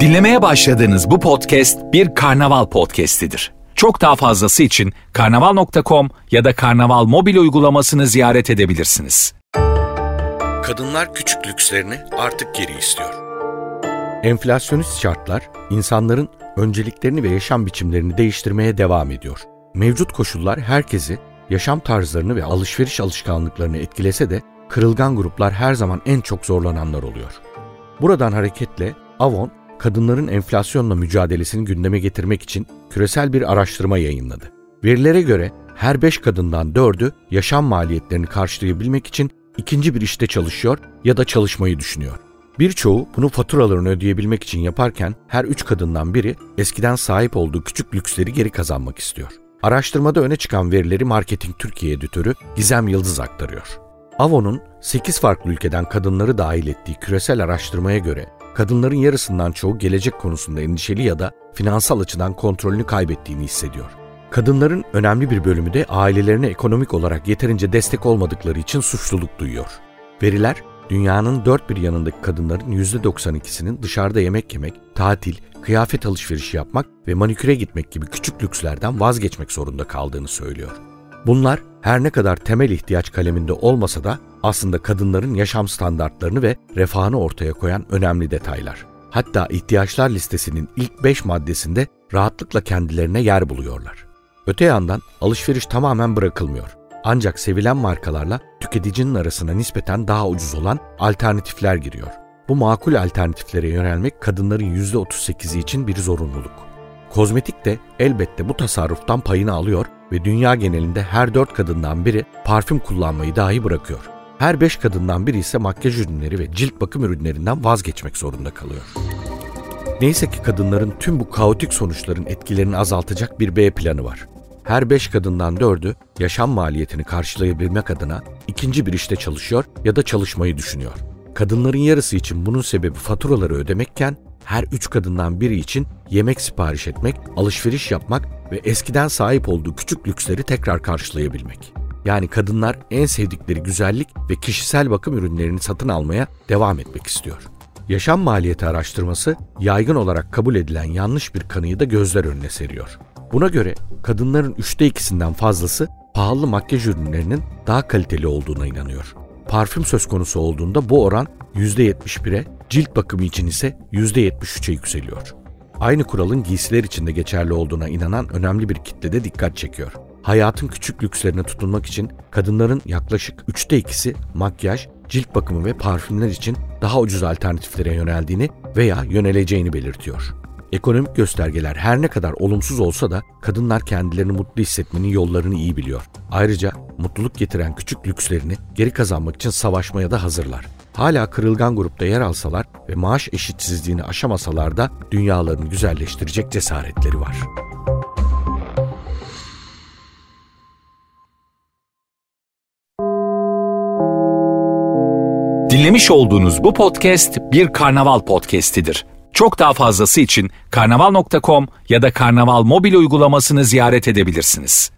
Dinlemeye başladığınız bu podcast bir karnaval podcastidir. Çok daha fazlası için karnaval.com ya da karnaval mobil uygulamasını ziyaret edebilirsiniz. Kadınlar küçük lükslerini artık geri istiyor. Enflasyonist şartlar insanların önceliklerini ve yaşam biçimlerini değiştirmeye devam ediyor. Mevcut koşullar herkesi, yaşam tarzlarını ve alışveriş alışkanlıklarını etkilese de kırılgan gruplar her zaman en çok zorlananlar oluyor. Buradan hareketle Avon, kadınların enflasyonla mücadelesini gündeme getirmek için küresel bir araştırma yayınladı. Verilere göre her 5 kadından 4'ü yaşam maliyetlerini karşılayabilmek için ikinci bir işte çalışıyor ya da çalışmayı düşünüyor. Birçoğu bunu faturalarını ödeyebilmek için yaparken her üç kadından biri eskiden sahip olduğu küçük lüksleri geri kazanmak istiyor. Araştırmada öne çıkan verileri Marketing Türkiye editörü Gizem Yıldız aktarıyor. Avon'un 8 farklı ülkeden kadınları dahil ettiği küresel araştırmaya göre kadınların yarısından çoğu gelecek konusunda endişeli ya da finansal açıdan kontrolünü kaybettiğini hissediyor. Kadınların önemli bir bölümü de ailelerine ekonomik olarak yeterince destek olmadıkları için suçluluk duyuyor. Veriler, dünyanın dört bir yanındaki kadınların %92'sinin dışarıda yemek yemek, tatil, kıyafet alışverişi yapmak ve maniküre gitmek gibi küçük lükslerden vazgeçmek zorunda kaldığını söylüyor. Bunlar her ne kadar temel ihtiyaç kaleminde olmasa da aslında kadınların yaşam standartlarını ve refahını ortaya koyan önemli detaylar. Hatta ihtiyaçlar listesinin ilk 5 maddesinde rahatlıkla kendilerine yer buluyorlar. Öte yandan alışveriş tamamen bırakılmıyor. Ancak sevilen markalarla tüketicinin arasına nispeten daha ucuz olan alternatifler giriyor. Bu makul alternatiflere yönelmek kadınların %38'i için bir zorunluluk. Kozmetik de elbette bu tasarruftan payını alıyor ve dünya genelinde her dört kadından biri parfüm kullanmayı dahi bırakıyor. Her beş kadından biri ise makyaj ürünleri ve cilt bakım ürünlerinden vazgeçmek zorunda kalıyor. Neyse ki kadınların tüm bu kaotik sonuçların etkilerini azaltacak bir B planı var. Her beş kadından dördü yaşam maliyetini karşılayabilmek adına ikinci bir işte çalışıyor ya da çalışmayı düşünüyor. Kadınların yarısı için bunun sebebi faturaları ödemekken her üç kadından biri için yemek sipariş etmek, alışveriş yapmak ve eskiden sahip olduğu küçük lüksleri tekrar karşılayabilmek. Yani kadınlar en sevdikleri güzellik ve kişisel bakım ürünlerini satın almaya devam etmek istiyor. Yaşam maliyeti araştırması yaygın olarak kabul edilen yanlış bir kanıyı da gözler önüne seriyor. Buna göre kadınların üçte ikisinden fazlası pahalı makyaj ürünlerinin daha kaliteli olduğuna inanıyor. Parfüm söz konusu olduğunda bu oran %71'e, cilt bakımı için ise %73'e yükseliyor. Aynı kuralın giysiler için de geçerli olduğuna inanan önemli bir kitle de dikkat çekiyor. Hayatın küçük lükslerine tutunmak için kadınların yaklaşık üçte ikisi makyaj, cilt bakımı ve parfümler için daha ucuz alternatiflere yöneldiğini veya yöneleceğini belirtiyor. Ekonomik göstergeler her ne kadar olumsuz olsa da kadınlar kendilerini mutlu hissetmenin yollarını iyi biliyor. Ayrıca mutluluk getiren küçük lükslerini geri kazanmak için savaşmaya da hazırlar. Hala kırılgan grupta yer alsalar ve maaş eşitsizliğini aşamasalar da dünyalarını güzelleştirecek cesaretleri var. Dinlemiş olduğunuz bu podcast bir karnaval podcastidir. Çok daha fazlası için karnaval.com ya da karnaval mobil uygulamasını ziyaret edebilirsiniz.